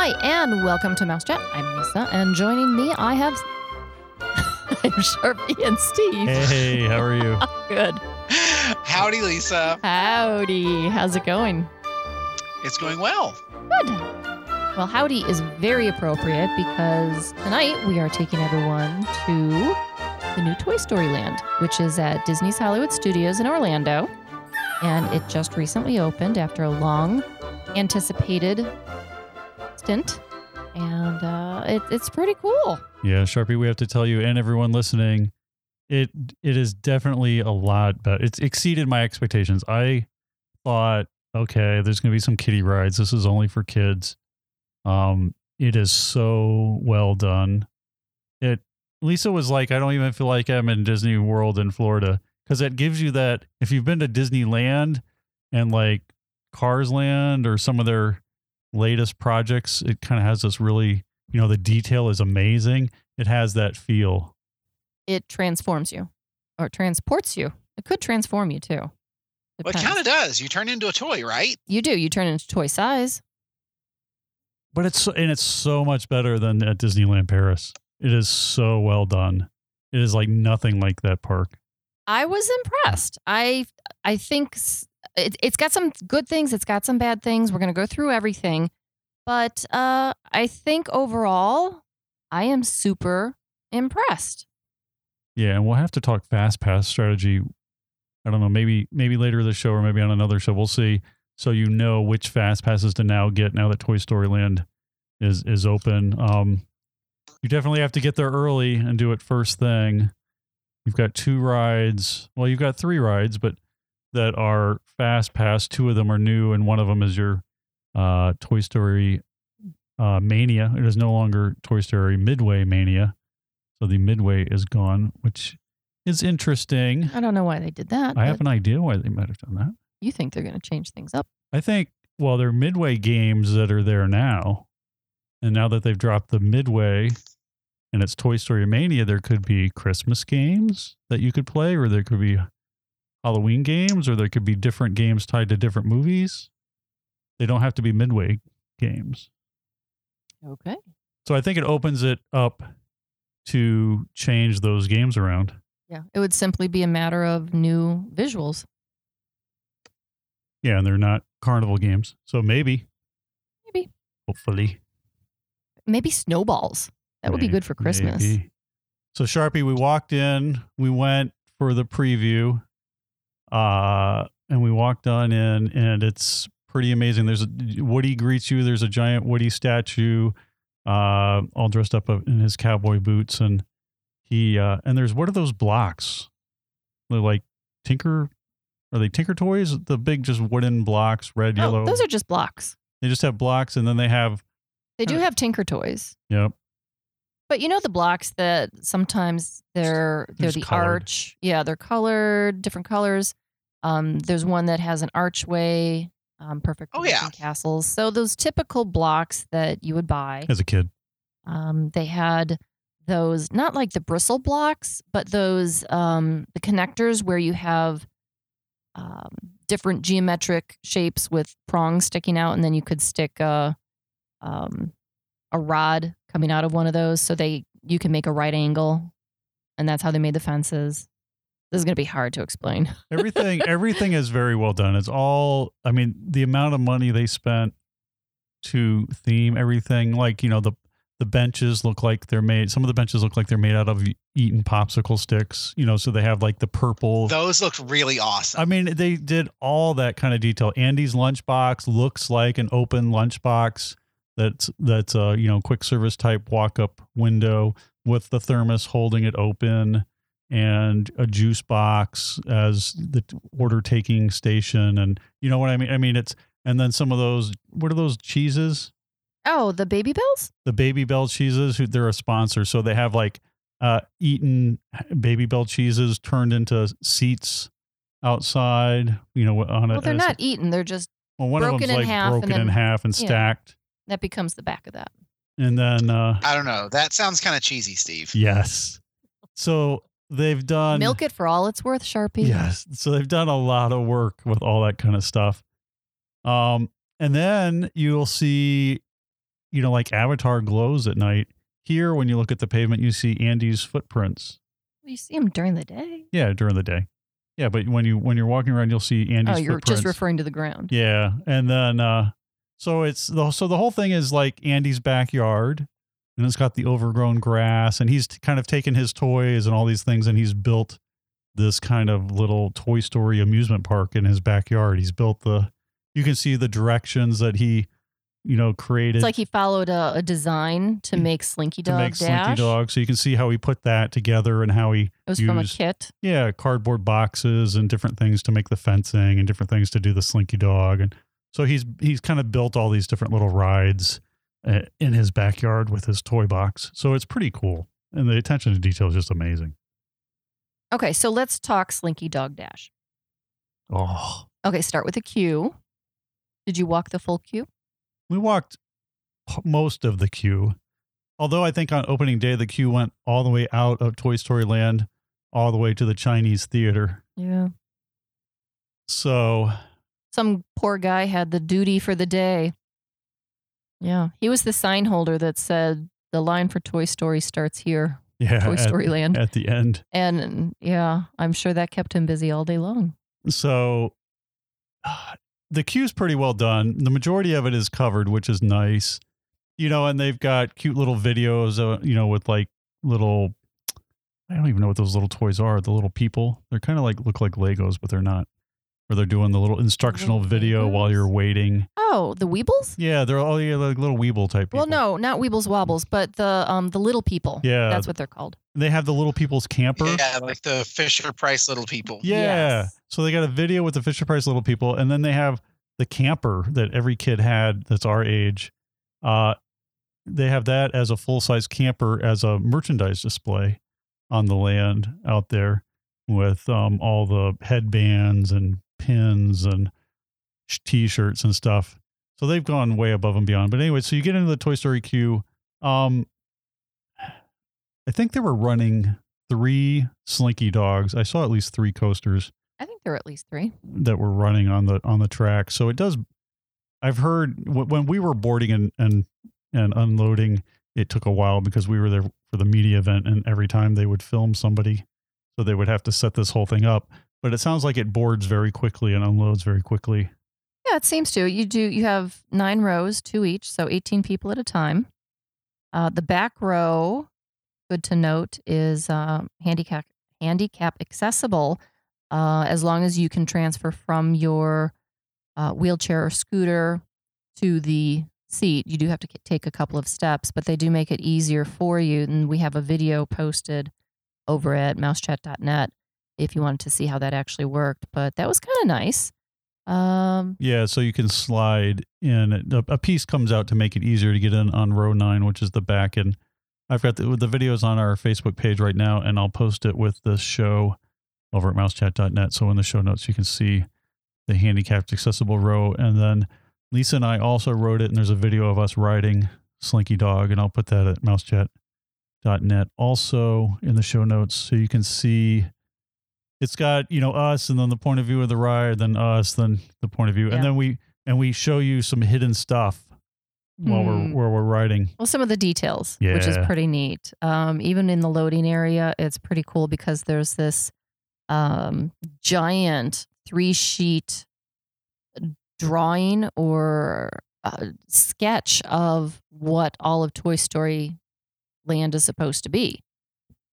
Hi, and welcome to Mouse Chat. I'm Lisa, and joining me, I have I'm Sharpie and Steve. Hey, how are you? Good. Howdy, Lisa. Howdy. How's it going? It's going well. Good. Well, howdy is very appropriate because tonight we are taking everyone to the new Toy Story Land, which is at Disney's Hollywood Studios in Orlando. And it just recently opened after a long anticipated stint. And uh, it, it's pretty cool. Yeah, Sharpie, we have to tell you and everyone listening, it it is definitely a lot but It's exceeded my expectations. I thought, okay, there's gonna be some kiddie rides. This is only for kids. Um, it is so well done. It Lisa was like, I don't even feel like I'm in Disney World in Florida because it gives you that. If you've been to Disneyland and like Cars Land or some of their latest projects, it kind of has this really, you know, the detail is amazing. It has that feel. It transforms you or transports you. It could transform you too. Well, it kind of does. You turn into a toy, right? You do. You turn into toy size. But it's and it's so much better than at Disneyland Paris. It is so well done. It is like nothing like that park. I was impressed. I I think s- it, it's got some good things. It's got some bad things. We're gonna go through everything, but uh, I think overall, I am super impressed. Yeah, and we'll have to talk fast pass strategy. I don't know, maybe maybe later this show or maybe on another show. We'll see. So you know which fast passes to now get now that Toy Story Land is is open. Um, you definitely have to get there early and do it first thing. You've got two rides. Well, you've got three rides, but that are fast pass. Two of them are new, and one of them is your uh, Toy Story uh, Mania. It is no longer Toy Story Midway Mania. So the Midway is gone, which is interesting. I don't know why they did that. I have an idea why they might have done that. you think they're gonna change things up? I think, well, they're Midway games that are there now. And now that they've dropped the Midway and it's Toy Story Mania, there could be Christmas games that you could play, or there could be Halloween games, or there could be different games tied to different movies. They don't have to be Midway games. Okay. So I think it opens it up to change those games around. Yeah, it would simply be a matter of new visuals. Yeah, and they're not carnival games. So maybe, Maybe, hopefully. maybe snowballs. That would be good for Christmas. maybe. So Sharpie, we walked in, we went for the preview, uh, and we walked on in, and it's pretty amazing. There's a Woody greets you. There's a giant Woody statue, uh, all dressed up in his cowboy boots, and he uh, and there's what are those blocks? They're like Tinker. Are they Tinker toys? The big just wooden blocks, red, Oh, yellow. those are just blocks. they just have blocks, and then they have They do have Tinker toys. yep. But you know the blocks that sometimes they're they're just the colored. arch. Yeah, they're colored, different colors. Um, there's one that has an archway, um, perfect for Oh, yeah. castles. So those typical blocks that you would buy. As a kid, Um, they had those not like the bristle blocks, but those um, the connectors where you have um, different geometric shapes with prongs sticking out, and then you could stick a um, a rod coming out of one of those, so they you can make a right angle, and that's how they made the fences. This is going to be hard to explain. everything everything is very well done it's all i mean the amount of money they spent to theme everything like you know the the benches look like they're made some of the benches look like they're made out of eaten popsicle sticks you know so they have like the purple Those look really awesome. i mean they did all that kind of detail andy's lunchbox looks like an open lunchbox that's that's a you know quick service type walk up window with the thermos holding it open and a juice box as the order taking station and you know what i mean i mean it's and then some of those what are those cheeses Oh, the Babybels? the Babybel cheeses who they're a sponsor so they have like uh eaten Babybel cheeses turned into seats outside you know on Well, it they're not eaten. They're just well one of broken them's in like half and broken in half and stacked that becomes the back of that. and then uh I don't know. That sounds kind of cheesy, Steve. yes so they've done Milk it for all it's worth, Sharpie. Yes. So they've done a lot of work with all that kind of stuff. Um, and then you'll see you know, like Avatar glows at night. Here, when you look at the pavement, you see Andy's footprints. You see them during the day. Yeah, during the day. Yeah, but when you when you're walking around, you'll see Andy's oh, you're footprints. just referring to the ground. Yeah, and then uh so it's the so the whole thing is like Andy's backyard, and it's got the overgrown grass, and he's t- kind of taken his toys and all these things, and he's built this kind of little Toy Story amusement park in his backyard. He's built the you can see the directions that he you know created It's like he followed a, a design to make Slinky Mm. to Dog make Dash. Slinky Dog. So you can see how he put that together and how he It was from a kit. yeah, cardboard boxes and different things to make the fencing and different things to do the slinky dog. And so he's he's kind of built all these different little rides uh, in his backyard with his toy box. So it's pretty cool. And the attention to detail is just amazing. Okay, so let's talk Slinky Dog Dash. Oh, Okay, start with a queue. Did you walk the full queue? we walked most of the queue. Although I think on opening day, the queue went all the way out of Toy Story Land, all the way to the Chinese theater. Yeah. So Some poor guy had the duty for the day. Yeah, he was the sign holder that said the line for Toy Story starts here, yeah, Toy at- Story Land. at the end. And yeah, I'm sure that kept him busy all day long. So the queue's pretty well done. The majority of it is covered, which is nice. You know, and they've got cute little videos, uh, you know, with like little I don't even know what those little toys are. The little people. They're kind of like look like Legos, but they're not. Where they're doing the little instructional Little video while you're waiting. Oh, the Weebles? Yeah, they're all yeah, like little Weeble type people. Well, no, not Weebles Wobbles, but the um the little people. Yeah. That's what they're called. They have the little people's camper. Yeah, like the Fisher Price little people. Yeah. Yes. So they got a video with the Fisher Price Little People, and then they have the camper that every kid had that's our age. Uh, they have that as a full size camper as a merchandise display on the land out there with um, all the headbands and pins and sh- t-shirts and stuff. So they've gone way above and beyond. But anyway, so you get into the Toy Story queue. Um, I think they were running three Slinky dogs. I saw at least three coasters I think there are at least three. that were running on the on the track. So it does. I've heard wh- when we were boarding and and and unloading, it took a while because we were there for the media event, and every time they would film somebody, so they would have to set this whole thing up. But it sounds like it boards very quickly and unloads very quickly. Yeah, it seems to. You do. You have nine rows, two each, so 18 people at a time. Uh, the back row, good to note, is uh, handicap handicap accessible, uh, as long as you can transfer from your uh, wheelchair or scooter to the seat. You do have to take a couple of steps, but they do make it easier for you. And we have a video posted over at mousechat.net if you wanted to see how that actually worked. But that was kind of nice. Um, Yeah, so you can slide in. A, piece comes out to make it easier to get in on row nine, which is the back. And I've got the, the videos on our Facebook page right now, and I'll post it with the show over at mousechat.net. So in the show notes, you can see the handicapped accessible row. And then Lisa and I also wrote it, and there's a video of us riding Slinky Dog, and I'll put that at mousechat.net also in the show notes so you can see it's got you know us and then the point of view of the ride then us then the point of view Yeah. and then we and we show you some hidden stuff while Hmm. we're where we're riding Well, some of the details, which is pretty neat. Um, even in the loading area, it's pretty cool because there's this um, giant three sheet drawing or uh, sketch of what all of Toy Story Land is supposed to be,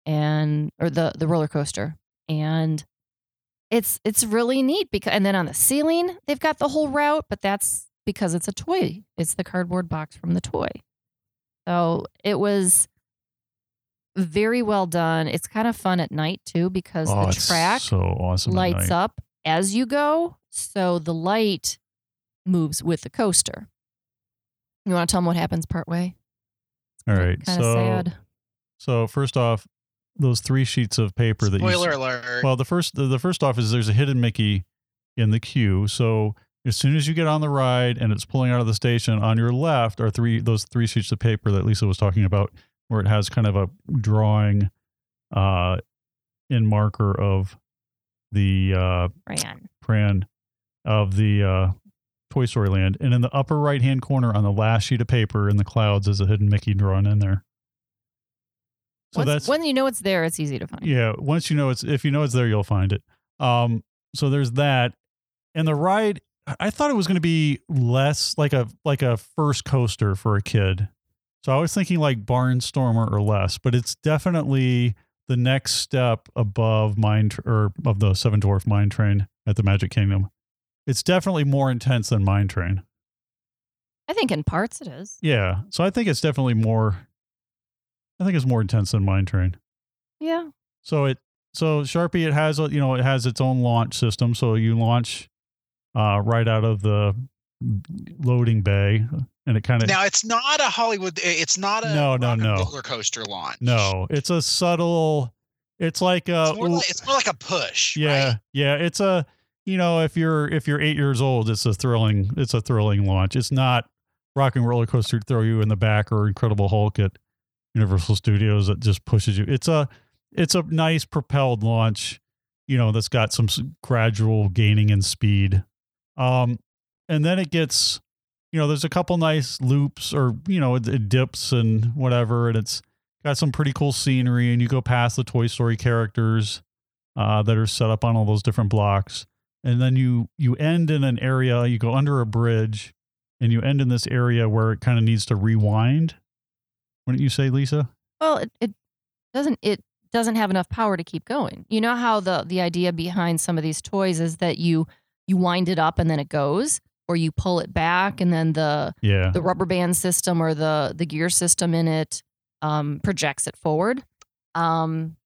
and or the the roller coaster, and it's it's really neat because and then on the ceiling they've got the whole route, but that's because it's a toy. It's the cardboard box from the toy. So it was very well done. It's kind of fun at night too because oh the track so awesome lights up as you go. So the light moves with the coaster. You want to tell them what happens part way? all right so sad. so first off those three sheets of paper that you Spoiler alert. well the first the, the first off is there's a hidden mickey in the queue so as soon as you get on the ride and it's pulling out of the station on your left are three those three sheets of paper that lisa was talking about where it has kind of a drawing uh in marker of the uh Ran. pran of the uh Toy Story Land, and in the upper right hand corner on the last sheet of paper in the clouds is a hidden Mickey drawn in there. So Once- that's when you know it's there, it's easy to find. yeah. Once you know it's if you know it's there, you'll find it. Um, so there's that, and the ride. I thought it was going to be less like a like a first coaster for a kid. So I was thinking like Barnstormer or less, but it's definitely the next step above Mine Tr- or of the Seven Dwarf Mine Train at the Magic Kingdom. It's definitely more intense than Mine Train. I think in parts it is. Yeah, so I think it's definitely more. I think it's more intense than Mine Train. Yeah. So it so Sharpie it has a you know it has its own launch system. So you launch uh, right out of the loading bay, and it kind of Now it's not a Hollywood. It's not a No, no, no. roller coaster launch. no, it's a subtle. It's like a it's more, like, it's more like a push. yeah right? yeah. It's a you know if you're if you're eight years old, it's a thrilling it's a thrilling launch. It's not rock and roller coaster to throw you in the back or Incredible Hulk at Universal Studios that just pushes you. It's a it's a nice propelled launch, you know, that's got some gradual gaining in speed. Um, and then it gets, you know, there's a couple nice loops or you know it, it dips and whatever, and it's got some pretty cool scenery. And you go past the Toy Story characters uh, that are set up on all those different blocks, and then you you end in an area. You go under a bridge, and you end in this area where it kind of needs to rewind. Wouldn't you say, Lisa? Well, it, it doesn't it doesn't have enough power to keep going. You know how the the idea behind some of these toys is that you you wind it up and then it goes, or you pull it back and then the Yeah. the rubber band system or the the gear system in it um, projects it forward. Um,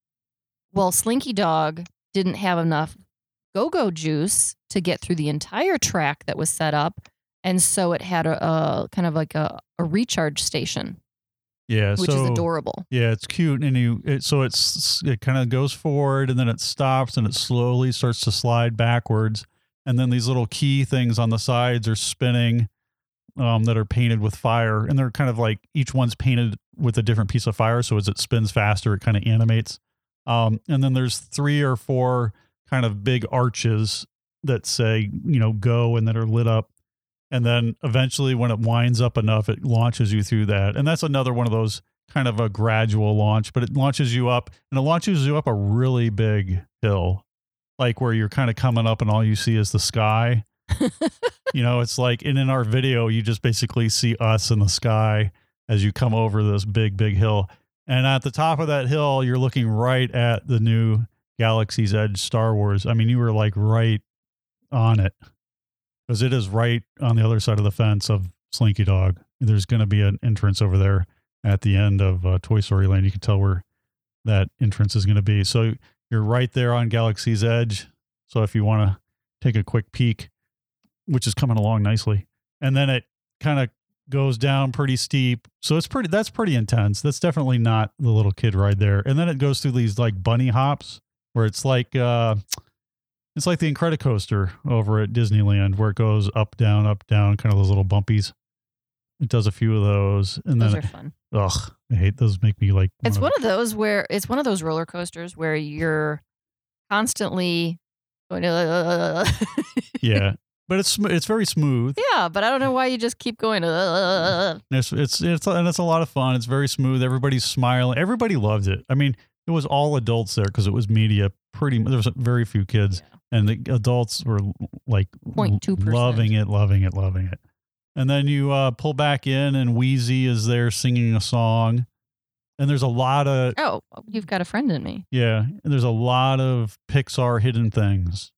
well, Slinky Dog didn't have enough go go juice to get through the entire track that was set up, and so it had a, a kind of like a, a recharge station, Yeah. which so, is adorable. Yeah, it's cute, and you it, so it's it kind of goes forward, and then it stops, and it slowly starts to slide backwards, and then these little key things on the sides are spinning, um, that are painted with fire, and they're kind of like each one's painted with a different piece of fire, so as it spins faster, it kind of animates, um, and then there's three or four kind of big arches that say you know go and that are lit up and then eventually when it winds up enough it launches you through that. And that's another one of those kind of a gradual launch but it launches you up and it launches you up a really big hill like where you're kind of coming up and all you see is the sky. You know it's like and in our video you just basically see us in the sky as you come over this big big hill. And at the top of that hill you're looking right at the new galaxy's edge star wars. I mean you were like right on it because it is right on the other side of the fence of Slinky Dog. There's going to be an entrance over there at the end of uh, Toy Story Land. You can tell where that entrance is going to be. So you're right there on Galaxy's Edge. So if you want to take a quick peek, which is coming along nicely, and then it kind of goes down pretty steep. So it's pretty. That's pretty intense. That's definitely not the little kid ride there. And then it goes through these like bunny hops where it's like. uh it's like the Incredicoaster over at Disneyland, where it goes up, down, up, down, kind of those little bumpies. It does a few of those, and Those then are fun. ugh, I hate those. Make me like. It's one of those where it's one of those roller coasters where you're constantly going. "Uh." yeah, but it's it's very smooth. yeah, but I don't know why you just keep going. "Uh." It's it's it's and it's a lot of fun. It's very smooth. Everybody's smiling. Everybody loved it. I mean, it was all adults there because it was media. Pretty. There was very few kids, and the adults were like 0.2%. loving it, loving it, loving it. And then you uh, pull back in, and Wheezy is there singing a song. And there's a lot of Oh, you've got a friend in me. yeah, and there's a lot of Pixar hidden things,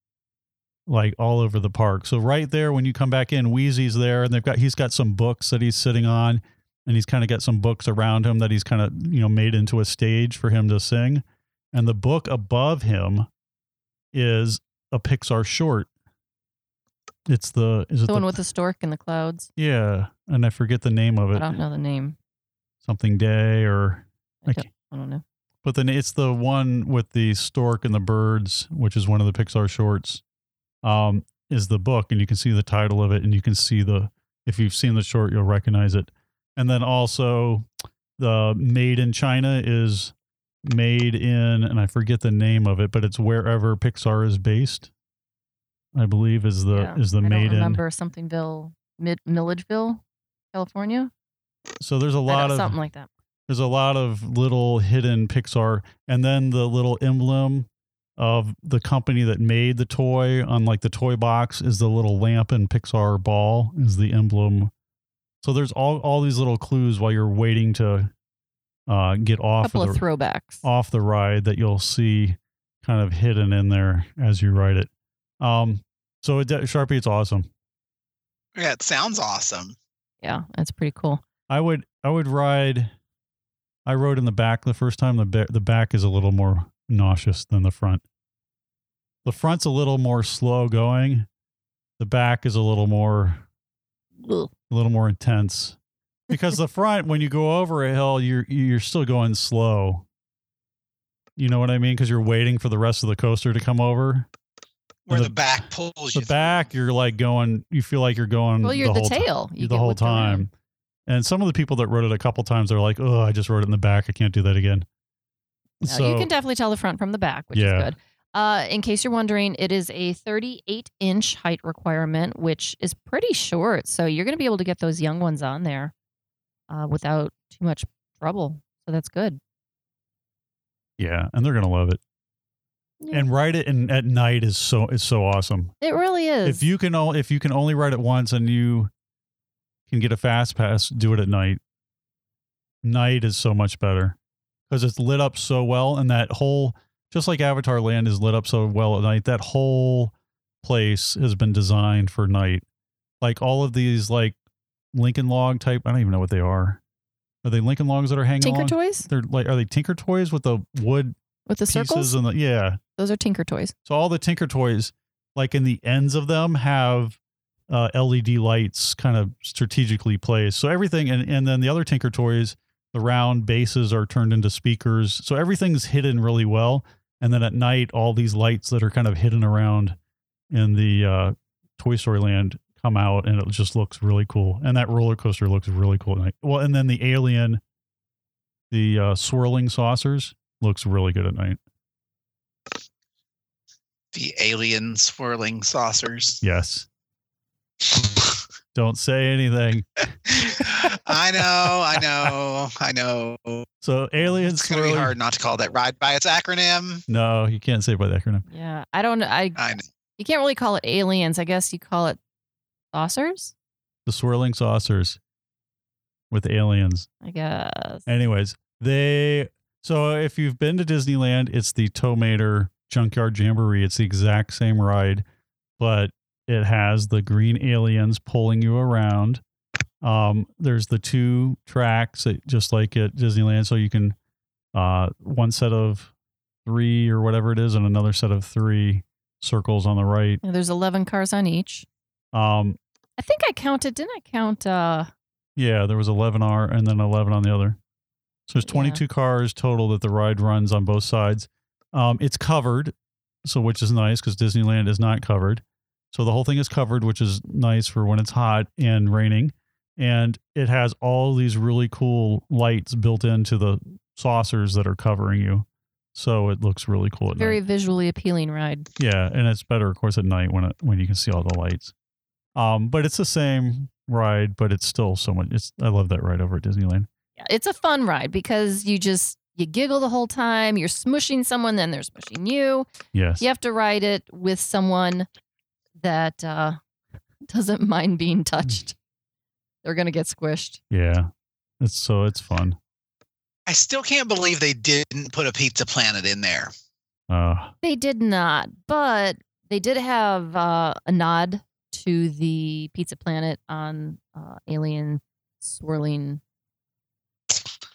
like all over the park. So right there, when you come back in, Wheezy's there, and they've got he's got some books that he's sitting on, and he's kind of got some books around him that he's kind of you know made into a stage for him to sing. And the book above him is a Pixar short. It's the is it The one with the stork in the clouds. yeah, and I forget the name of it. I don't know the name. Something Day or I I don't, I don't know. But then it's the one with the stork and the birds, which is one of the Pixar shorts. Um, is the book, and you can see the title of it, and you can see the if you've seen the short, you'll recognize it. And then also the Made in China is made in, and I forget the name of it, but it's wherever Pixar is based. I believe, is the Yeah, is the I maiden. remember somethingville, Mid Milledgeville, California. So there's a lot of something like that. there's a lot of little hidden Pixar, and then the little emblem of the company that made the toy on like the toy box is the little lamp and Pixar ball is the emblem. So there's all all these little clues while you're waiting to uh, get A off couple of of the, throwbacks. off the ride that you'll see kind of hidden in there as you ride it. Um, so it, Sharpie, it's awesome. Yeah, it sounds awesome. Yeah, that's pretty cool. I would I would ride. I rode in the back the first time. The ba- the back is a little more nauseous than the front. The front's a little more slow going. The back is a little more Ugh. a little more intense. Because the front, when you go over a hill, you're you're still going slow. You know what I mean? Because you're waiting for the rest of the coaster to come over. Where the- the, back pulls you. The back, you're like going. You feel like you're going. Well, you're the, whole ti- tail. You the whole whipped around. time. And some of the people that rode it a couple times, they're like, "Oh, I just rode it in the back. I can't do that again." No, so you can definitely tell the front from the back, which Yeah. is good. Uh, in case you're wondering, it is a 38 inch height requirement, which is pretty short. So you're going to be able to get those young ones on there uh, without too much trouble. So that's good. yeah, and they're gonna love it. Yeah. And ride it in at night is so is so awesome. It really is. If you can o- if you can only ride it once and you can get a fast pass, do it at night. Night is so much better because it's lit up so well, and that whole just like Avatar Land is lit up so well at night. That whole place has been designed for night. Like all of these like Lincoln log type. I don't even know what they are. Are they Lincoln logs that are hanging Tinker along? Toys They're like are they Tinker toys with the wood with the circles? and the yeah. Those are Tinker Toys. So all the Tinker toys, like in the ends of them, have uh, LED lights kind of strategically placed. So everything, and and then the other Tinker toys, the round bases are turned into speakers. So everything's hidden really well. And then at night, all these lights that are kind of hidden around in the uh, Toy Story Land come out, and it just looks really cool. And that roller coaster looks really cool at night. Well, and then the alien, the uh, swirling saucers, looks really good at night. the alien swirling saucers. Yes. Don't say anything. I know, I know, I know. So aliens It's gonna be hard not to call that ride by its acronym. No, you can't say it by the acronym. Yeah. I don't. I I know. You can't really call it aliens. I guess you call it saucers, The swirling saucers with aliens. I guess. Anyways, they. So if you've been to Disneyland, it's the Tow Mater Junkyard Jamboree. It's the exact same ride, but it has the green aliens pulling you around. Um, there's the two tracks, that, just like at Disneyland. So you can uh, one set of three or whatever it is, and another set of three circles on the right. Yeah, there's 11 cars on each. Um, I think I counted, didn't I count? Uh, Yeah, there was 11R and then 11 on the other. So there's Yeah. 22 cars total that the ride runs on both sides. Um, it's covered, so which is nice because Disneyland is not covered. So the whole thing is covered, which is nice for when it's hot and raining. And it has all these really cool lights built into the saucers that are covering you. So it looks really cool at very night. visually appealing ride. Yeah, and it's better, of course, at night when it when you can see all the lights. Um, but it's the same ride, but it's still so much. It's I love that ride over at Disneyland. Yeah, it's a fun ride because you just you giggle the whole time. You're smushing someone, then they're smushing you. Yes. You have to ride it with someone that uh, doesn't mind being touched. They're gonna get squished. Yeah. It's so it's fun. I still can't believe they didn't put a Pizza Planet in there. Uh, They did not, but they did have uh, a nod to the Pizza Planet on uh, Alien swirling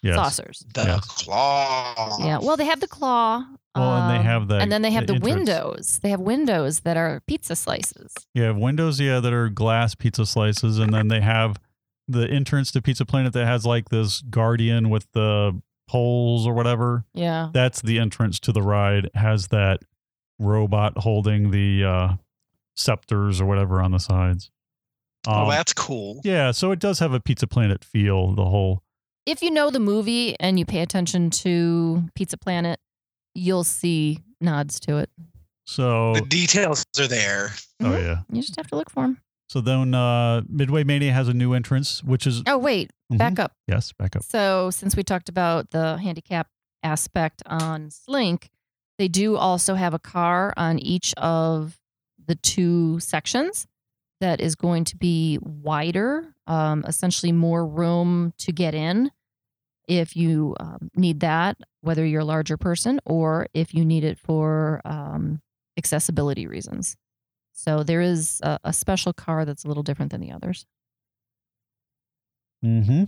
yes. saucers. The Yeah. claw. Yeah, well, they have the claw. Well, and they um, have the and then they have the, entrance. windows. They have windows that are pizza slices. You have windows, yeah, that are glass pizza slices, and then they have the entrance to Pizza Planet that has like this guardian with the poles or whatever. Yeah, That's the entrance to the ride. It has that robot holding the uh, scepters or whatever on the sides. oh, Um, that's cool. yeah, so it does have a Pizza Planet feel. The whole if you know the movie and you pay attention to Pizza Planet, you'll see nods to it. So The details are there. oh Mhm. yeah. You just have to look for them. So then uh Midway Mania has a new entrance, which is Oh, wait, Mhm. back up. yes, back up. So, since we talked about the handicap aspect on Slink, they do also have a car on each of the two sections that is going to be wider, um, essentially more room to get in if you um, need that, whether you're a larger person or if you need it for um, accessibility reasons. So, there is a, a special car that's a little different than the others. Mm-hmm.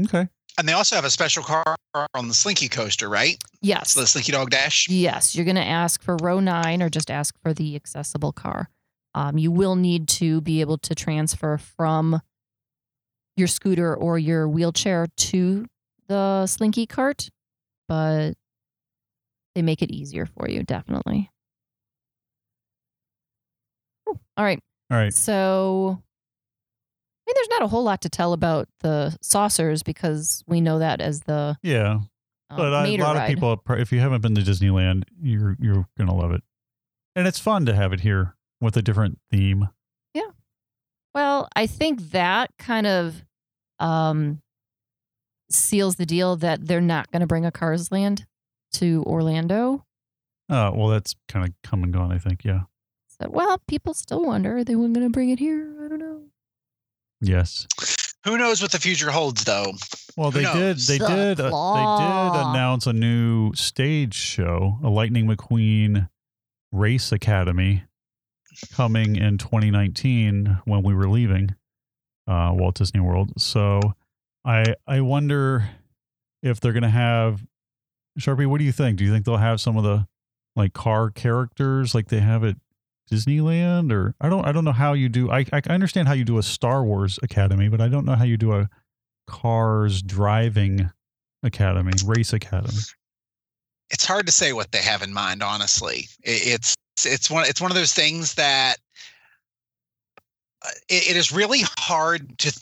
Okay. And they also have a special car on the Slinky coaster, right? Yes. So the Slinky Dog Dash. Yes, you're going to ask for row nine or just ask for the accessible car. Um, you will need to be able to transfer from your scooter or your wheelchair to the slinky cart, but they make it easier for you, definitely. Cool. All right. All right. So, I mean, there's not a whole lot to tell about the saucers because we know that as the Yeah. um, But I, a lot ride. of people, if you haven't been to Disneyland, you're you're gonna love it, and it's fun to have it here with a different theme. Yeah. Well, I think that kind of um, seals the deal that they're not going to bring a Cars Land to Orlando. Uh, well, that's kind of come and gone. I think. Yeah. So, well, people still wonder are they going to bring it here? I don't know. Yes. Who knows what the future holds, though? Well, Who they did. They The did. Uh, they did announce a new stage show, a Lightning McQueen Race Academy, coming in 2019 when we were leaving uh, Walt Disney World. So, I I wonder if they're gonna have Sharpie. What do you think? Do you think they'll have some of the like car characters like they have at Disneyland, or I don't I don't know how you do. I I understand how you do a Star Wars Academy, but I don't know how you do a Cars Driving Academy, Race Academy. It's hard to say what they have in mind, honestly. It's it's one it's one of those things that uh, it, is really hard to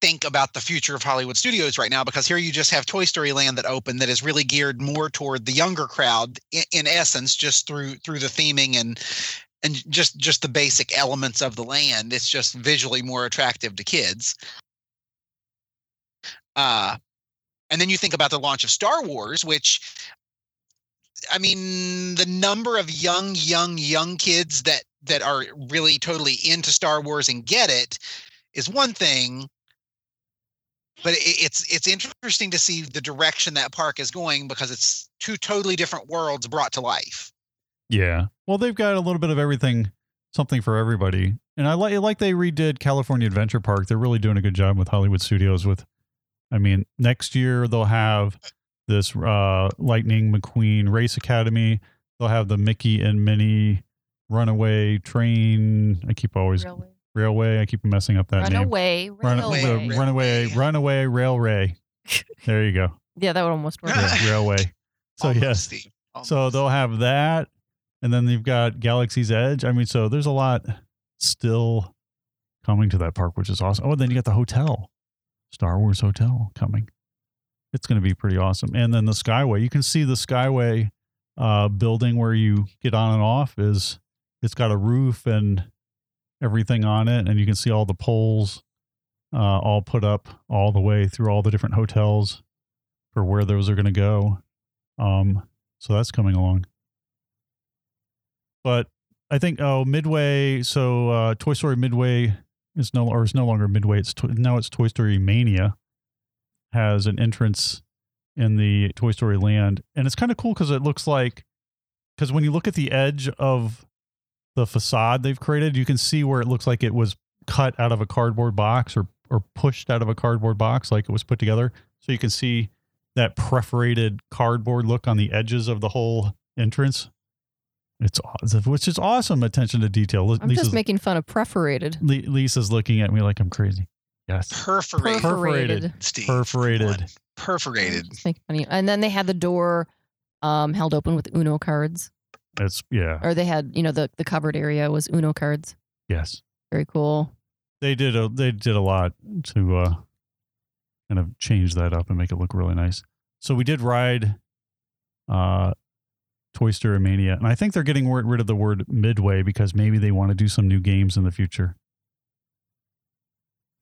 think about the future of Hollywood studios right now because here you just have Toy Story Land that opened that is really geared more toward the younger crowd in, in essence just through through the theming and and just just the basic elements of the land it's just visually more attractive to kids uh and then you think about the launch of Star Wars which I mean the number of young young young kids that that are really totally into Star Wars and get it is one thing but it's it's interesting to see the direction that park is going because it's two totally different worlds brought to life. Yeah. Well, they've got a little bit of everything, something for everybody. And I like like they redid California Adventure Park. They're really doing a good job with Hollywood Studios. With, I mean, next year they'll have this uh, Lightning McQueen Race Academy. They'll have the Mickey and Minnie Runaway Train. I keep always Railway. Railway. I keep messing up that Run name. away. Run, railway. the runaway, Railway. runaway railway. There you go. Yeah, that would almost work. Yeah, railway. So Almost, yes, Steve, so they'll have that, and then you've got Galaxy's Edge. I mean, so there's a lot still coming to that park, which is awesome. Oh, then you got the hotel, Star Wars Hotel coming. It's going to be pretty awesome. And then the Skyway, you can see the Skyway uh, building where you get on and off is it's got a roof and everything on it, and you can see all the poles uh, all put up all the way through all the different hotels for where those are going to go. Um, so that's coming along. But I think oh Midway. So uh, Toy Story Midway is no or is no longer Midway. It's to, now it's Toy Story Mania has an entrance in the Toy Story Land, and it's kind of cool because it looks like because when you look at the edge of the facade they've created, you can see where it looks like it was cut out of a cardboard box or or pushed out of a cardboard box, like it was put together. So you can see that perforated cardboard look on the edges of the whole entrance. It's aw- which is awesome attention to detail. I'm Lisa's, just making fun of perforated. Lisa's looking at me like I'm crazy. Yes, perforated. Perforated. Steve, perforated. on. Perforated. Just making fun of you. And then they had the door um, held open with Uno cards, It's yeah, or they had you know the the covered area was Uno cards. yes. Very cool. They did a they did a lot to uh kind of change that up and make it look really nice. So we did ride uh Toy Story Mania, and I think they're getting rid of the word midway because maybe they want to do some new games in the future.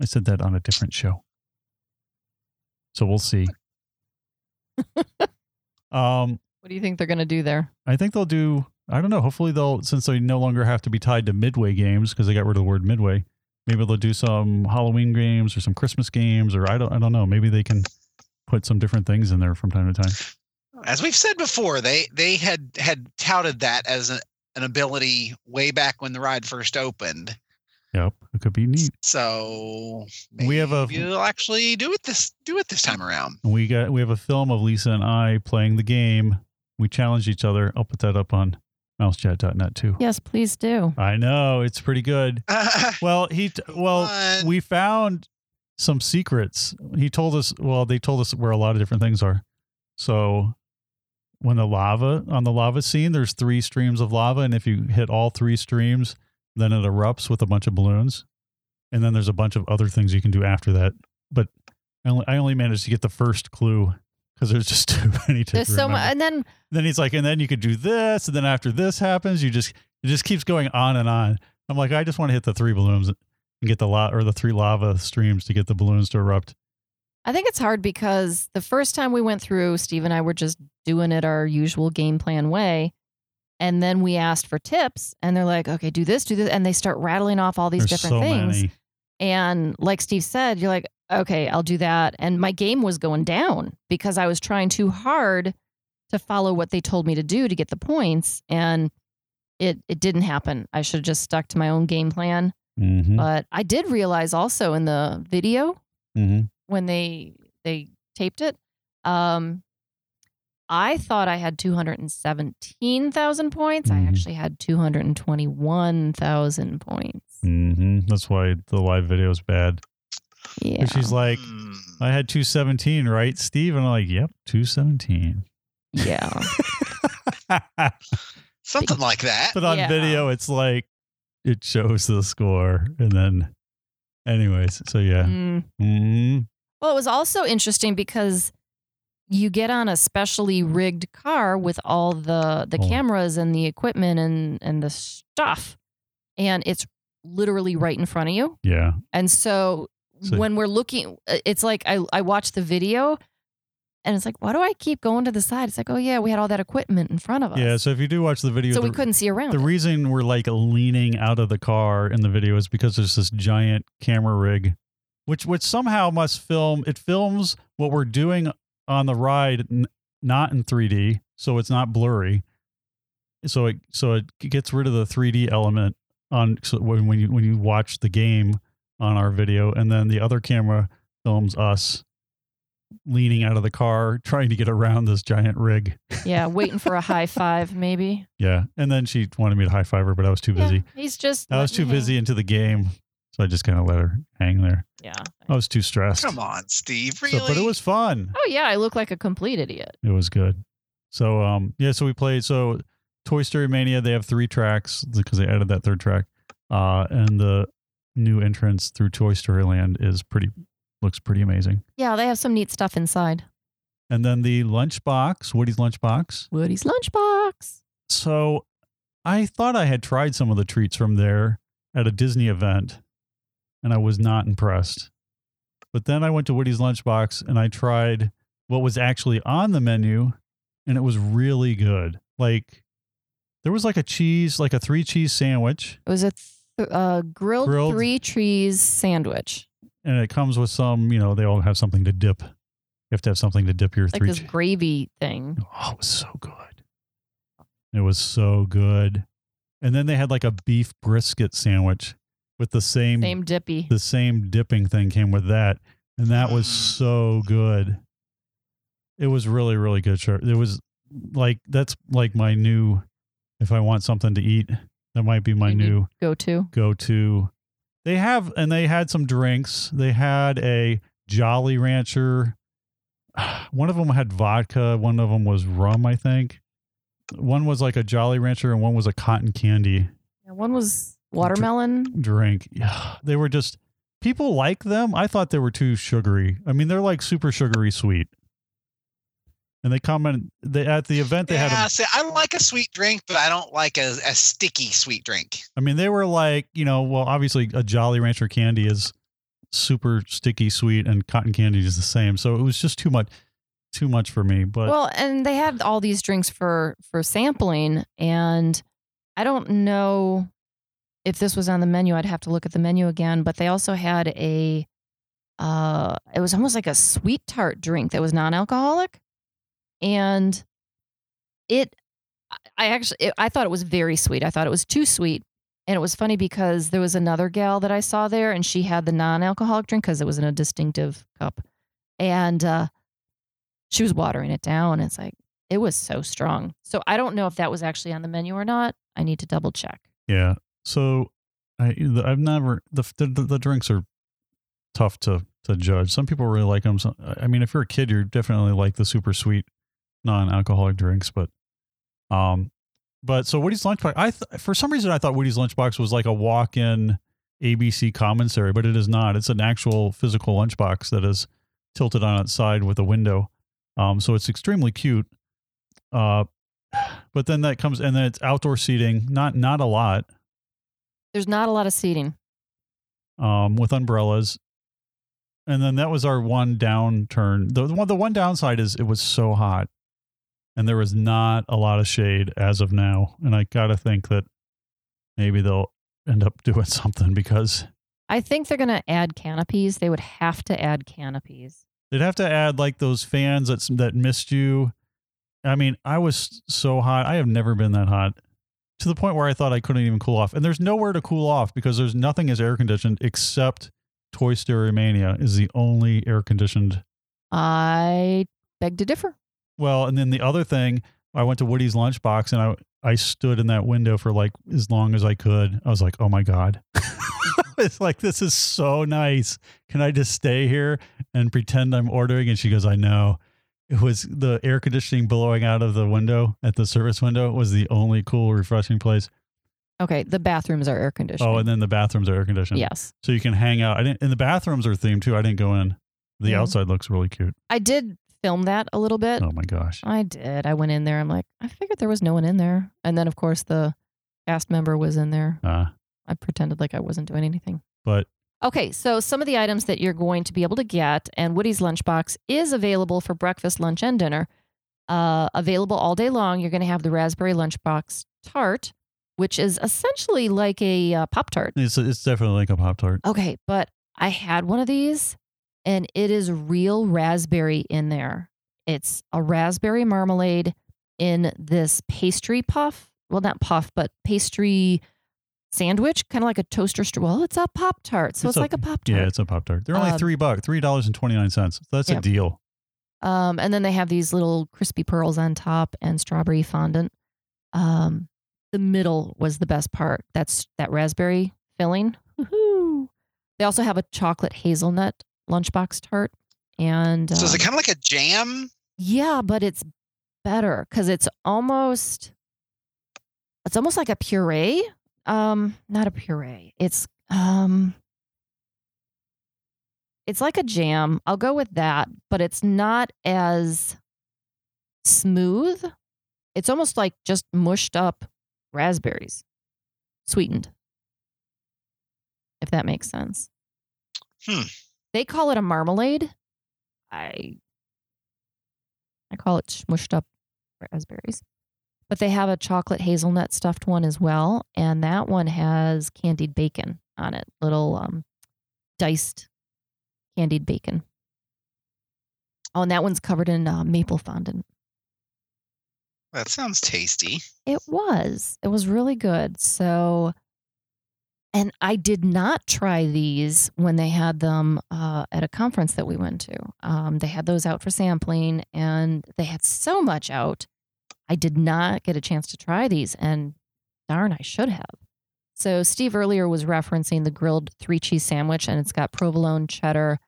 I said that on a different show, so we'll see. um, What do you think they're going to do there? I think they'll do. I don't know. Hopefully, they'll since they no longer have to be tied to Midway games because they got rid of the word Midway. Maybe they'll do some Halloween games or some Christmas games, or I don't. I don't know. Maybe they can put some different things in there from time to time. As we've said before, they they had had touted that as a, an ability way back when the ride first opened. Yep, it could be neat. So We have a- maybe You'll actually do it this do it this time around. We got we have a film of Lisa and I playing the game. We challenged each other. I'll put that up on mousechat.net too. Yes, please do. I know it's pretty good. Well, he t- well Fun. we found some secrets. He told us. Well, they told us where a lot of different things are. So when the lava on the lava scene, there's three streams of lava, and if you hit all three streams, then it erupts with a bunch of balloons. And then there's a bunch of other things you can do after that. But I only, I only managed to get the first clue because there's just too many to There's so remember. much, and then Then he's like, and then you could do this, and then after this happens, you just it just keeps going on and on. I'm like, I just want to hit the three balloons and get the lot or the three lava streams to get the balloons to erupt. I think it's hard because the first time we went through, Steve and I were just doing it our usual game plan way. And then we asked for tips, and they're like, okay, do this, do this. And they start rattling off all these There's different so things. many. And like Steve said, you're like, okay, I'll do that. And my game was going down because I was trying too hard to follow what they told me to do to get the points. And it, it didn't happen. I should have just stuck to my own game plan. Mhm, But I did realize also in the video mhm. When they they taped it, um, I thought I had 217,000 points. I Mhm. actually had 221,000 points. Mhm. That's why the live video is bad. Yeah. And she's like, Hmm. I had 217, right, Steve? And I'm like, yep, 217. Yeah. something like that. but on Yeah. video, it's like it shows the score, and then, anyways, so yeah. Mm. Mhm. Well, it was also interesting because you get on a specially rigged car with all the the Oh. cameras and the equipment and and the stuff, and it's literally right in front of you. Yeah. And so, So- when we're looking, uh, it's like I I watch the video, and it's like, why do I keep going to the side? It's like, oh yeah, we had all that equipment in front of us. Yeah. So if you do watch the video, so the, we couldn't see around. the it. reason we're like leaning out of the car in the video is because there's this giant camera rig, which which somehow must film. It films what we're doing on the ride, n- not in 3D, so it's not blurry. So it so it gets rid of the 3D element on so when when you when you watch the game on our video, and then the other camera films us leaning out of the car trying to get around this giant rig. yeah, waiting for a high five, maybe. Yeah, and then she wanted me to high five her, but I was too busy. Yeah, he's just. I was too hang. busy into the game, so I just kind of let her hang there. Yeah. I was too stressed. Come on, Steve. So- Really? but it was fun. Oh yeah, I look like a complete idiot. It was good. So um yeah, so we played so Toy Story Mania, they have three tracks because they added that third track. Uh and the new entrance through Toy Story Land is pretty looks pretty amazing. Yeah, they have some neat stuff inside. And then the lunchbox, Woody's lunchbox. Woody's lunchbox. So I thought I had tried some of the treats from there at a Disney event and I was not impressed. But then I went to Woody's Lunchbox and I tried what was actually on the menu and it was really good. Like there was like a cheese, like a three cheese sandwich It was a th- uh, grilled, Grilled- three cheese sandwich, and it comes with some, you know, they all have something to dip. You have to have something to dip your like three this cheese. gravy thing. Oh, it was so good. It was so good. And then they had like a beef brisket sandwich with the same, Same dippy. the same dipping thing came with that. And that was Mm. so good. It was really, really good. Sure. It was like that's like my new if I want something to eat, that might be my You new Go to. go to. They have, and they had some drinks. They had a Jolly Rancher. One of them had vodka. One of them was rum, I think. One was like a Jolly Rancher, and one was a cotton candy Yeah, one was watermelon. drink. Yeah, they were just people like them. I thought they were too sugary. I mean, they're like super sugary sweet. And they commented they at the event they yeah, had. A, see, I like a sweet drink, but I don't like a, a sticky sweet drink. I mean, they were like, you know, well, obviously a Jolly Rancher candy is super sticky sweet, and cotton candy is the same. So it was just too much, too much for me. But well, and they had all these drinks for for sampling, and I don't know if this was on the menu. I'd have to look at the menu again. But they also had a, uh, it was almost like a sweet tart drink that was non-alcoholic, and it, I actually, it, I thought it was very sweet. I thought it was too sweet. And it was funny because there was another gal that I saw there, and she had the non-alcoholic drink because it was in a distinctive cup, and uh, she was watering it down. It's like it was so strong. So I don't know if that was actually on the menu or not. I need to double check. yeah, so I I've never the the, the drinks are tough to to judge. Some people really like them. So, I mean, if you're a kid, you're definitely like the super sweet non-alcoholic drinks, but um, but so Woody's lunchbox. I th- for some reason I thought Woody's lunchbox was like a walk-in ABC commissary, but it is not. It's an actual physical lunchbox that is tilted on its side with a window. Um, so it's extremely cute. Uh, but then that comes and then it's outdoor seating. Not not a lot. There's not a lot of seating. um, with umbrellas. And then that was our one downturn. The, the one the one downside is it was so hot, and there was not a lot of shade as of now. And I gotta think that maybe they'll end up doing something because I think they're going to add canopies. They would have to add canopies. they'd have to add like those fans that that mist you. I mean, I was so hot. I have never been that hot to the point where I thought I couldn't even cool off. And there's nowhere to cool off because there's nothing as air conditioned except Toy Story Mania is the only air conditioned I beg to differ. Well, and then the other thing, I went to Woody's lunchbox and I I stood in that window for like as long as I could. I was like, oh my god, it's like this is so nice. Can I just stay here and pretend I'm ordering? And she goes, I know. It was the air conditioning blowing out of the window at the service window was the only cool, refreshing place. Okay, the bathrooms are air conditioned. Oh, and then the bathrooms are air conditioned. yes, So you can hang out. I didn't, and the bathrooms are themed too. I didn't go in. The Yeah. outside looks really cute. I did film that a little bit. Oh my gosh. I did. I went in there. I'm like, I figured there was no one in there, and then of course the cast member was in there. Uh, I pretended like I wasn't doing anything. but Okay, so some of the items that you're going to be able to get, and Woody's Lunchbox is available for breakfast, lunch, and dinner. Uh, available all day long. You're going to have the raspberry lunchbox tart, which is essentially like a uh, Pop Tart. it's it's definitely like a pop tart. Okay, but I had one of these, and it is real raspberry in there. It's a raspberry marmalade in this pastry puff. Well, not puff, but pastry sandwich, kind of like a toaster straw. Well, it's a Pop Tart, so It's it's, a- like a Pop Tart. Yeah, it's a pop tart. They're only Um, three bucks, three dollars and twenty nine cents. That's Yeah. a deal. Um, and then they have these little crispy pearls on top and strawberry fondant. Um, the middle was the best part. That's that raspberry filling. Woohoo! They also have a chocolate hazelnut lunchbox tart. And So is it um, kind of like a jam? yeah, but it's better because it's almost it's almost like a puree. Um, not a puree. It's um it's like a jam. I'll go with that, but it's not as smooth. It's almost like just mushed up raspberries, sweetened. If that makes sense. Hmm. They call it a marmalade. I I call it mushed up raspberries. But they have a chocolate hazelnut stuffed one as well, and that one has candied bacon on it, little um, diced candied bacon. Oh, and that one's covered in uh, maple fondant. That sounds tasty. It was. It was really good. So, and I did not try these when they had them uh, at a conference that we went to. Um, they had those out for sampling, and they had so much out. I did not get a chance to try these, and darn, I should have. So, Steve earlier was referencing the grilled three cheese sandwich, and it's got provolone, cheddar,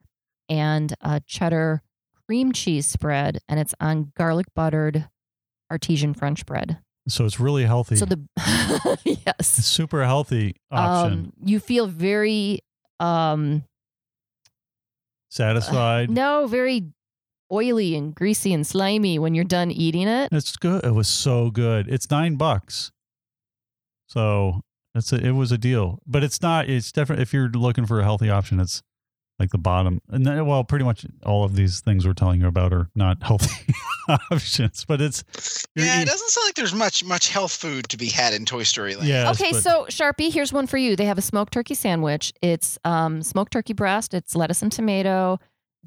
and a cheddar cream cheese spread, and it's on garlic buttered artesian French bread. So it's really healthy. So the yes, super healthy option. um, you feel very um Satisfied. no very oily and greasy and slimy when you're done eating it. It's good. It was so good. It's nine bucks. So that's a, it was a deal, but it's not. It's definitely if you're looking for a healthy option, it's like the bottom. And then, well, pretty much all of these things we're telling you about are not healthy options, but it's you're Yeah, it doesn't sound like there's much much health food to be had in Toy Story Land. Yes, okay, but- so Sharpie, here's one for you. They have a smoked turkey sandwich. It's um, smoked turkey breast. It's lettuce and tomato,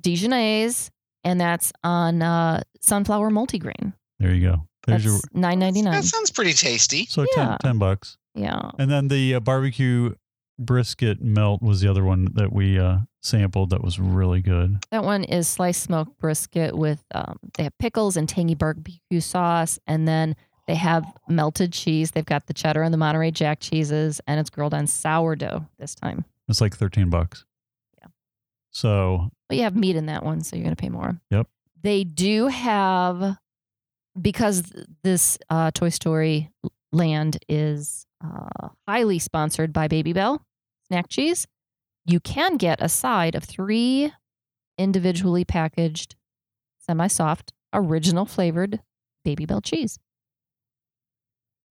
Dijonnaise, and that's on uh, sunflower multigrain. there you go. There's That's your nine ninety nine. That sounds pretty tasty. so Yeah. 10, 10 bucks, Yeah. and then the uh, barbecue brisket melt was the other one that we uh, sampled. That was really good. That one is sliced smoked brisket with um, they have pickles and tangy barbecue sauce, and then they have melted cheese. They've got the cheddar and the Monterey Jack cheeses, and it's grilled on sourdough this time. It's like thirteen bucks. Yeah. So But you have meat in that one, so you're going to pay more. Yep. They do have because this uh, Toy Story land is uh, highly sponsored by Babybel snack cheese. You can get a side of three individually packaged, semi-soft, original flavored Babybel cheese.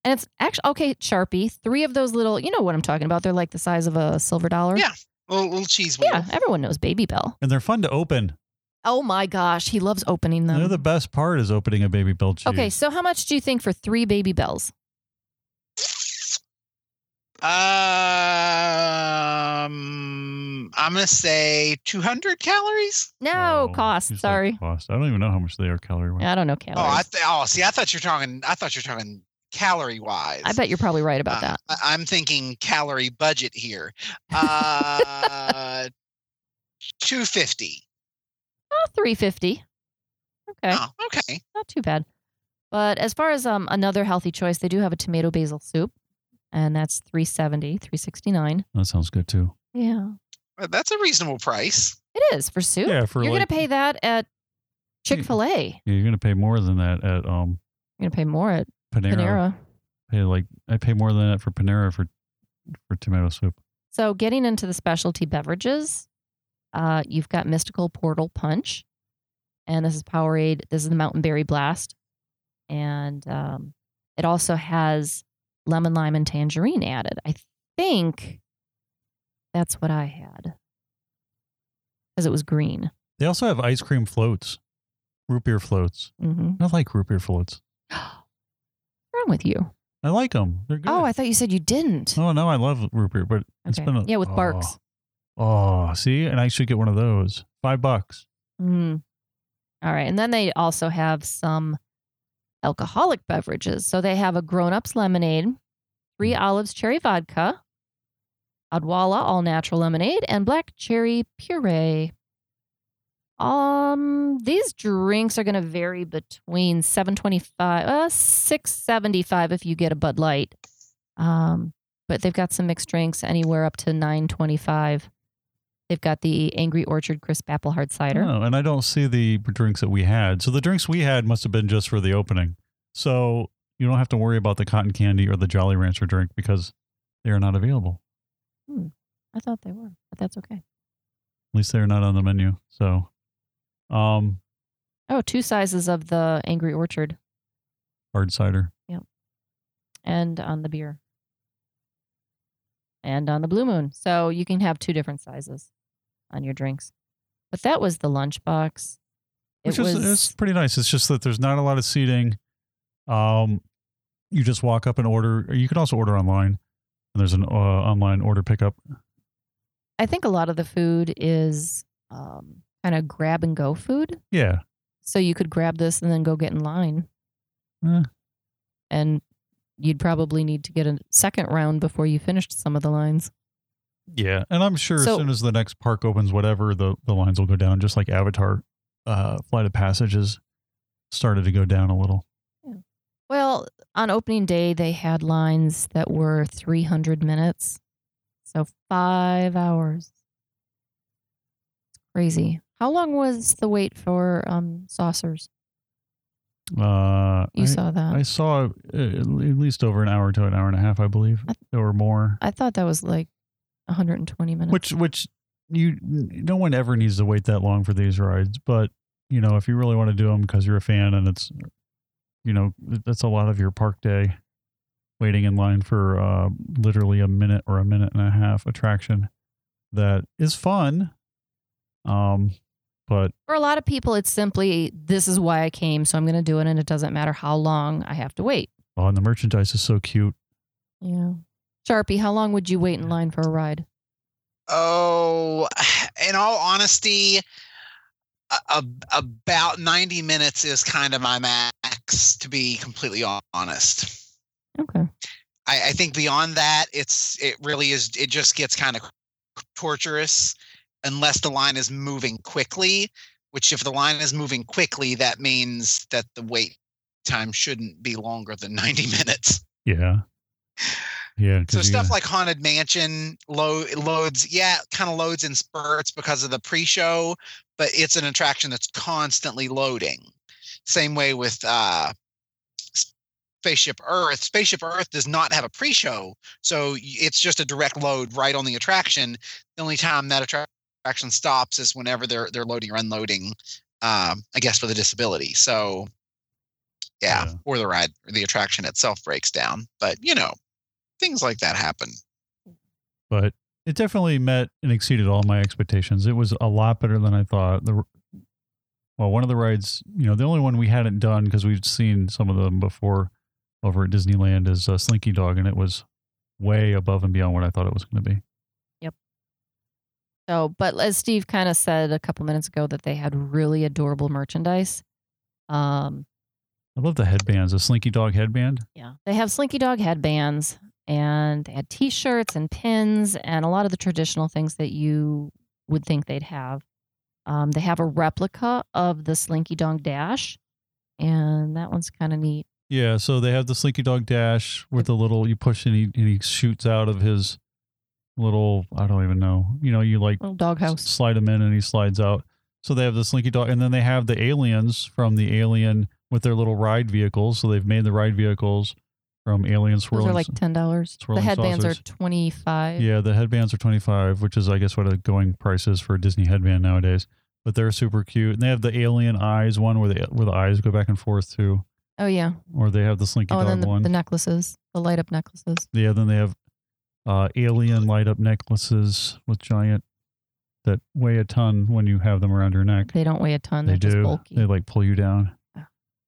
And it's actually okay, Sharpie. Three of those little, you know what I'm talking about. They're like the size of a silver dollar. Yeah. Little, little cheese wheel. Yeah, everyone knows Babybel. and they're fun to open. Oh my gosh, he loves opening them. They're the best part is opening a Babybel cheese. okay, so how much do you think for three Babybels? Um, I'm gonna say 200 calories. No Oh, cost. Sorry, cost. I don't even know how much they are calorie wise. I don't know Oh, calories. I th- oh, see, I thought you're talking. I thought you're talking calorie wise. I bet you're probably right about Uh, that. I- I'm thinking calorie budget here. Uh, 250. Oh, three fifty. Okay, Oh, okay. not too bad. But as far as um another healthy choice, they do have a tomato basil soup, and that's 370, 369. That sounds good too. Yeah, Well, That's a reasonable price. it is for soup. Yeah, for real. you're like- gonna pay that at Chick Fil A. Yeah, you're gonna pay more than that at um You're gonna pay more at Panera. Panera. Pay like I pay more than that for Panera for for tomato soup. So getting into the specialty beverages, uh, you've got Mystical Portal Punch, and this is Powerade. This is the Mountain Berry Blast, and um, it also has lemon, lime, and tangerine added. I think that's what I had because it was green. They also have ice cream floats, root beer floats. hmm I like root beer floats. Wrong with you? I like them. They're good. Oh, I thought you said you didn't. Oh no, I love root beer, but it's Okay. been a, Yeah, with oh, Barq's. Oh, see, and I should get one of those. Five bucks. Mm. All right. And then they also have some alcoholic beverages. So they have a grown ups lemonade, three olives cherry vodka, Odwalla all natural lemonade, and black cherry puree. Um, these drinks are going to vary between 725 uh 675 if you get a Bud Light. Um, but they've got some mixed drinks anywhere up to 925. They've got the Angry Orchard crisp apple hard cider. Oh, and I don't see the drinks that we had. So the drinks we had must have been just for the opening. So you don't have to worry about the cotton candy or the Jolly Rancher drink because they are not available. Hmm. I thought they were, but that's okay. At least they're not on the menu. So, um, Oh, two sizes of the Angry Orchard hard cider. Yep. And on the beer. And on the Blue Moon. So you can have two different sizes on your drinks. But that was the lunchbox. It which was it's pretty nice. It's just that there's not a lot of seating. Um, you just walk up and order. Or you can also order online, and there's an uh, online order pickup. I think a lot of the food is um, kind of grab and go food. Yeah, So you could grab this and then go get in line. Eh. And you'd probably need to get a second round before you finished some of the lines. yeah, and I'm sure So- as soon as the next park opens, whatever the the lines will go down, just like Avatar, uh, Flight of Passages started to go down a little. Well, on opening day, they had lines that were 300 minutes. So five hours. Crazy. How long was the wait for um, saucers? Uh, You I, saw that. I saw uh, at least over an hour to an hour and a half, I believe, I- or more. I thought that was like 120 minutes. Which which you no one ever needs to wait that long for these rides, but you know, if you really want to do them because you're a fan and it's, you know, that's a lot of your park day waiting in line for uh, literally a minute or a minute and a half attraction that is fun. Um, but For a lot of people, it's simply this is why I came, so I'm going to do it, and it doesn't matter how long I have to wait. oh, and the merchandise is so cute. Yeah. Sharpie, how long would you wait in line for a ride? Oh, in all honesty, a, a, about 90 minutes is kind of my max, to be completely honest. Okay. I, I think beyond that, it's it really is. It just gets kind of torturous unless the line is moving quickly. Which, if the line is moving quickly, that means that the wait time shouldn't be longer than 90 minutes. Yeah. Yeah. So stuff like Haunted Mansion load loads, yeah, kind of loads in spurts because of the pre-show, but it's an attraction that's constantly loading. Same way with uh Spaceship Earth. Spaceship Earth does not have a pre-show, so it's just a direct load right on the attraction. The only time that attra- attraction stops is whenever they're they're loading or unloading. Um, I guess with a disability. So, yeah, Yeah. or the ride or the attraction itself breaks down. But you know, things like that happen. but it definitely met and exceeded all my expectations. It was a lot better than I thought. The well, one of the rides, you know, the only one we hadn't done because we've seen some of them before over at Disneyland is uh, Slinky Dog, and it was way above and beyond what I thought it was going to be. So, but as Steve kind of said a couple minutes ago, that they had really adorable merchandise. Um, I love the headbands, the Slinky Dog headband. yeah, they have Slinky Dog headbands, and they had T-shirts and pins, and a lot of the traditional things that you would think they'd have. Um, they have a replica of the Slinky Dog Dash, and that one's kind of neat. Yeah, so they have the Slinky Dog dash with the little you push and he and he shoots out of his little I don't even know. You know, you like Little s- doghouse. slide him in and he slides out. So they have the Slinky Dog, and then they have the aliens from the Alien with their little ride vehicles. So they've made the ride vehicles from Alien Those are like ten dollars. The headbands saucers. are twenty five. yeah, the headbands are twenty five, which is I guess what a going price is for a Disney headband nowadays. But they're super cute, and they have the alien eyes one where the where the eyes go back and forth too, Oh yeah. or they have the Slinky Oh, Dog the, one. the necklaces, the light up necklaces. Yeah, then they have uh, alien light up necklaces with giant that weigh a ton when you have them around your neck. They don't weigh a ton. They They're just do. bulky. They like pull you down. I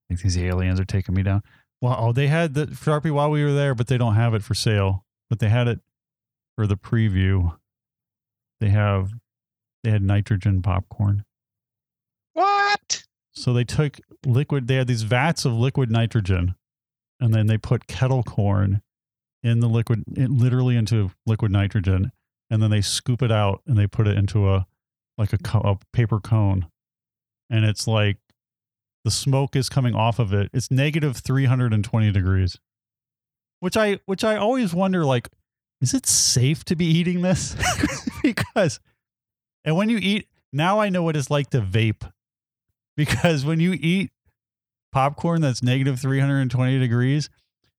think these aliens are taking me down. Well, oh, they had the Sharpie while we were there, but they don't have it for sale. But they had it for the preview. They have they had nitrogen popcorn. What? So they took liquid. They had these vats of liquid nitrogen, and then they put kettle corn in the liquid, literally into liquid nitrogen, and then they scoop it out and they put it into a like a, a paper cone, and it's like the smoke is coming off of it. It's negative three hundred and twenty degrees, which I which I always wonder like, is it safe to be eating this? because, and when you eat, now I know what it's like to vape because when you eat popcorn that's negative 320 degrees,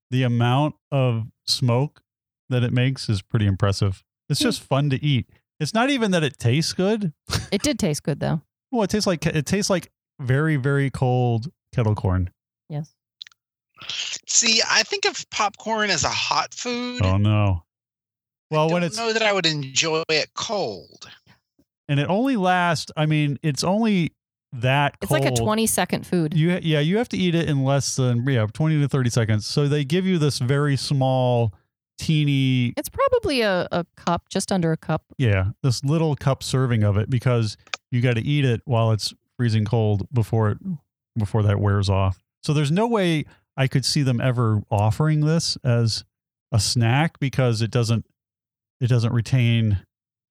the amount of smoke that it makes is pretty impressive. It's hmm. just fun to eat. It's not even that it tastes good. It did taste good though. Well, it tastes like it tastes like very very cold kettle corn. Yes. See, I think of popcorn as a hot food. Oh no. Well, I when don't it's know that I would enjoy it cold. and it only lasts. I mean, it's only that. It's like a 20 second food. You yeah, you have to eat it in less than yeah, 20 to 30 seconds. So they give you this very small teeny It's probably a, a cup, just under a cup. yeah, this little cup serving of it because you got to eat it while it's freezing cold before it before that wears off. So there's no way I could see them ever offering this as a snack because it doesn't it doesn't retain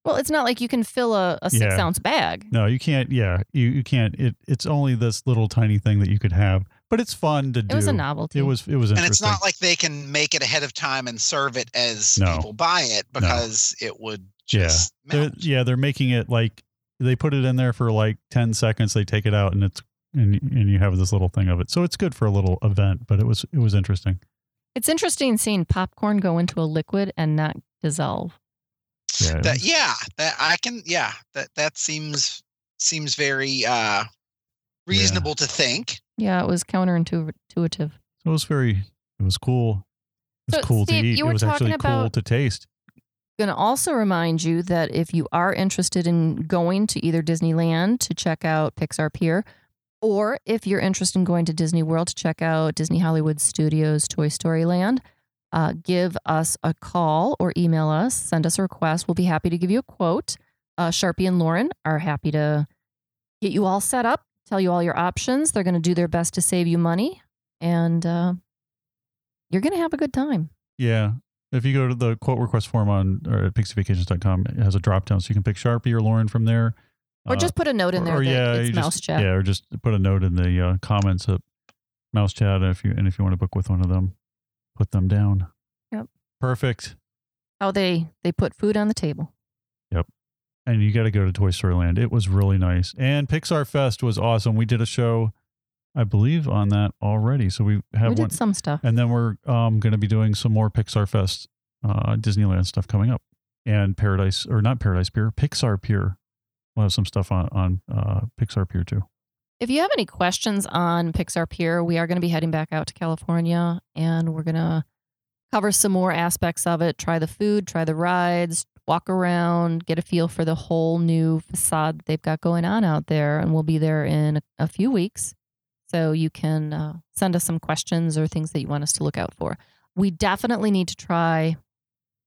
Well, it's not like you can fill a, a six Yeah. ounce bag. no, you can't yeah, you you can't it it's only this little tiny thing that you could have. But it's fun to It do. It was a novelty. It was it was And it's not like they can make it ahead of time and serve it as No. people buy it because it would Yeah. just They're, yeah, they're making it like they put it in there for like 10 seconds, they take it out and it's and and you have this little thing of it. So it's good for a little event, but it was it was interesting. It's interesting seeing popcorn go into a liquid and not dissolve. Yeah. That, yeah, that I can. Yeah, that that seems seems very uh reasonable to think. Yeah, it was counterintuitive. So it was very, it was cool. It was So, cool Steve, to eat. you It were was actually talking cool to taste. I'm going to also remind you that if you are interested in going to either Disneyland to check out Pixar Pier, or if you're interested in going to Disney World to check out Disney Hollywood Studios Toy Story Land, uh, give us a call or email us, send us a request. We'll be happy to give you a quote. Uh, Sharpie and Lauren are happy to get you all set up, tell you all your options. They're going to do their best to save you money, and uh, you're going to have a good time. Yeah. If you go to the quote request form on or at pixievacations.com, it has a drop down so you can pick Sharpie or Lauren from there. Or Uh, just put a note in there or, yeah, it's mouse just, chat. Yeah, or just put a note in the uh, comments at mouse chat if you and if you want to book with one of them, put them down. Yep. Perfect. How they they put food on the table. Yep. And you got to go to Toy Story Land. It was really nice. And Pixar Fest was awesome. We did a show, I believe, on that already. So we have we one. did some stuff. And then we're um, going to be doing some more Pixar Fest, uh, Disneyland stuff coming up, and Paradise or not Paradise Pier, Pixar Pier. We'll have some stuff on on uh, Pixar Pier too. If you have any questions on Pixar Pier, we are going to be heading back out to California and we're going to cover some more aspects of it. Try the food, try the rides, walk around, get a feel for the whole new facade that they've got going on out there. And we'll be there in a, few weeks. So you can uh, send us some questions or things that you want us to look out for. We definitely need to try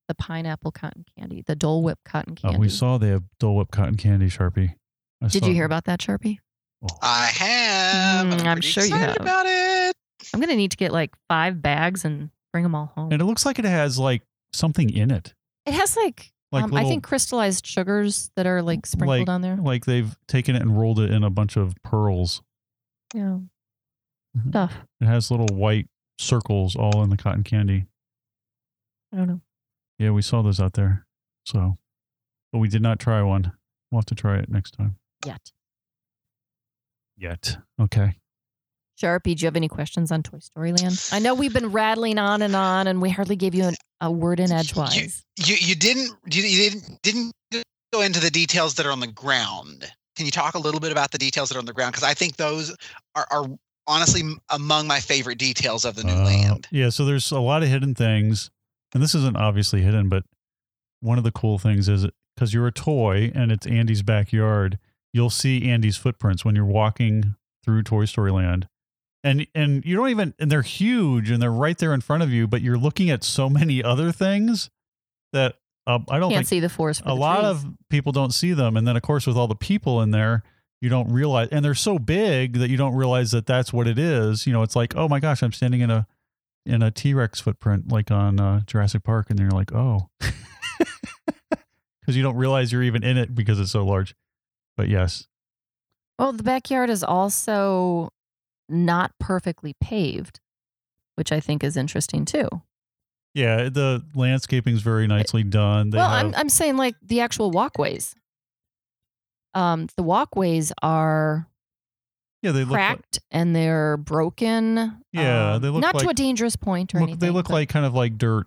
the pineapple cotton candy, the Dole Whip cotton Uh, candy. we saw they have Dole Whip cotton candy Sharpie. I Did you hear about that, Sharpie? Oh, I have. Mm, I'm, I'm pretty sure you excited have. about it. I'm going to need to get like five bags and bring them all home. and it looks like it has like something in it, It has like, like um, I think crystallized sugars that are like sprinkled like- on there. like they've taken it and rolled it in a bunch of pearls. Yeah. Mhm. Stuff. It has little white circles all in the cotton candy. I don't know. Yeah, we saw those out there. So, but we did not try one. We'll have to try it next time. Yet. Yet. Okay. Sharpie, do you have any questions on Toy Story Land? I know we've been rattling on and on, and we hardly gave you an, a word in edgewise. You you didn't you, you didn't didn't go into the details that are on the ground. Can you talk a little bit about the details that are on the ground? Because I think those are, are honestly among my favorite details of the new Uh, land. Yeah, so there's a lot of hidden things, and this isn't obviously hidden, but one of the cool things is because you're a toy and it's Andy's backyard, you'll see Andy's footprints when you're walking through Toy Story Land. And and you don't even and they're huge and they're right there in front of you, but you're looking at so many other things that uh, I don't Can't think see the forest. For a the lot trees. of people don't see them and then of course with all the people in there you don't realize and they're so big that you don't realize that that's what it is you know it's like oh my gosh i'm standing in a in a t-rex footprint like on uh, jurassic park and then you're like oh because you don't realize you're even in it because it's so large but yes Well, the backyard is also not perfectly paved, which I think is interesting too. yeah the landscaping's very nicely done they well, have, I'm I'm saying like the actual walkways. Um, the walkways are yeah they look like, cracked and they're broken. Yeah, um, they look not to a dangerous point or look, anything. they look like kind of like dirt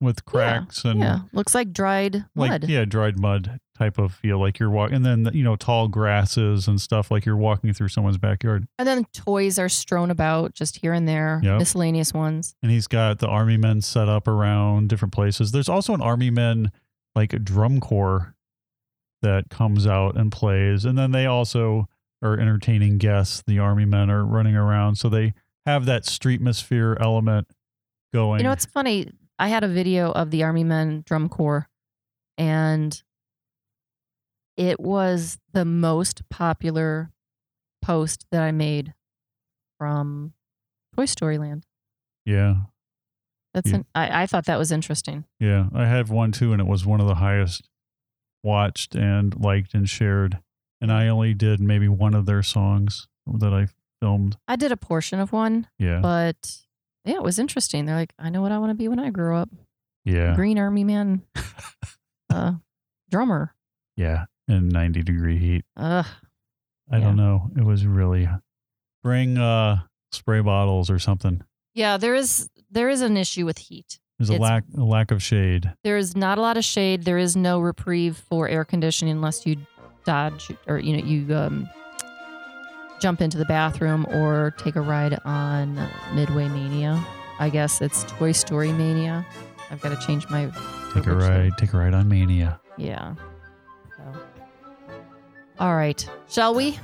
with cracks and yeah, looks like dried like mud. yeah dried mud type of feel like you're walking and then you know tall grasses and stuff like you're walking through someone's backyard And then toys are strewn about just here and there, Yep. miscellaneous ones. and he's got the army men set up around different places there's also an army men like a drum corps that comes out and plays and then they also are entertaining guests the army men are running around so they have that streetmosphere element going You know, it's funny. I had a video of the Army Men drum corps, and it was the most popular post that I made from Toy Story Land. yeah That's Yeah. an, I, I thought that was interesting. Yeah, I have one too, and it was one of the highest watched and liked and shared. And I only did maybe one of their songs that I filmed. I did a portion of one, Yeah, but yeah, it was interesting. They're like, I know what I want to be when I grow up. yeah, Green Army Man, uh, drummer. yeah. In ninety degree heat, Ugh. I don't know. It was really bring uh spray bottles or something. Yeah, there is there is an issue with heat. There's a It's- lack a lack of shade. There is not a lot of shade. There is no reprieve for air conditioning unless you dodge or you know you um jump into the bathroom or take a ride on Midway Mania. I guess it's Toy Story Mania. I've got to change my Take a ride. Take a ride on Mania. Yeah. So. All right. Shall we?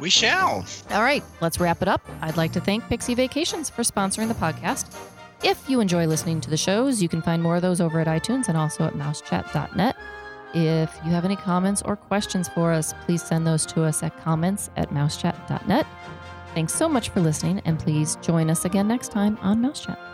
We shall. All right, let's wrap it up. I'd like to thank Pixie Vacations for sponsoring the podcast. If you enjoy listening to the shows, you can find more of those over at iTunes and also at mousechat.net. If you have any comments or questions for us, please send those to us at comments at mousechat.net. Thanks so much for listening, and please join us again next time on Mousechat.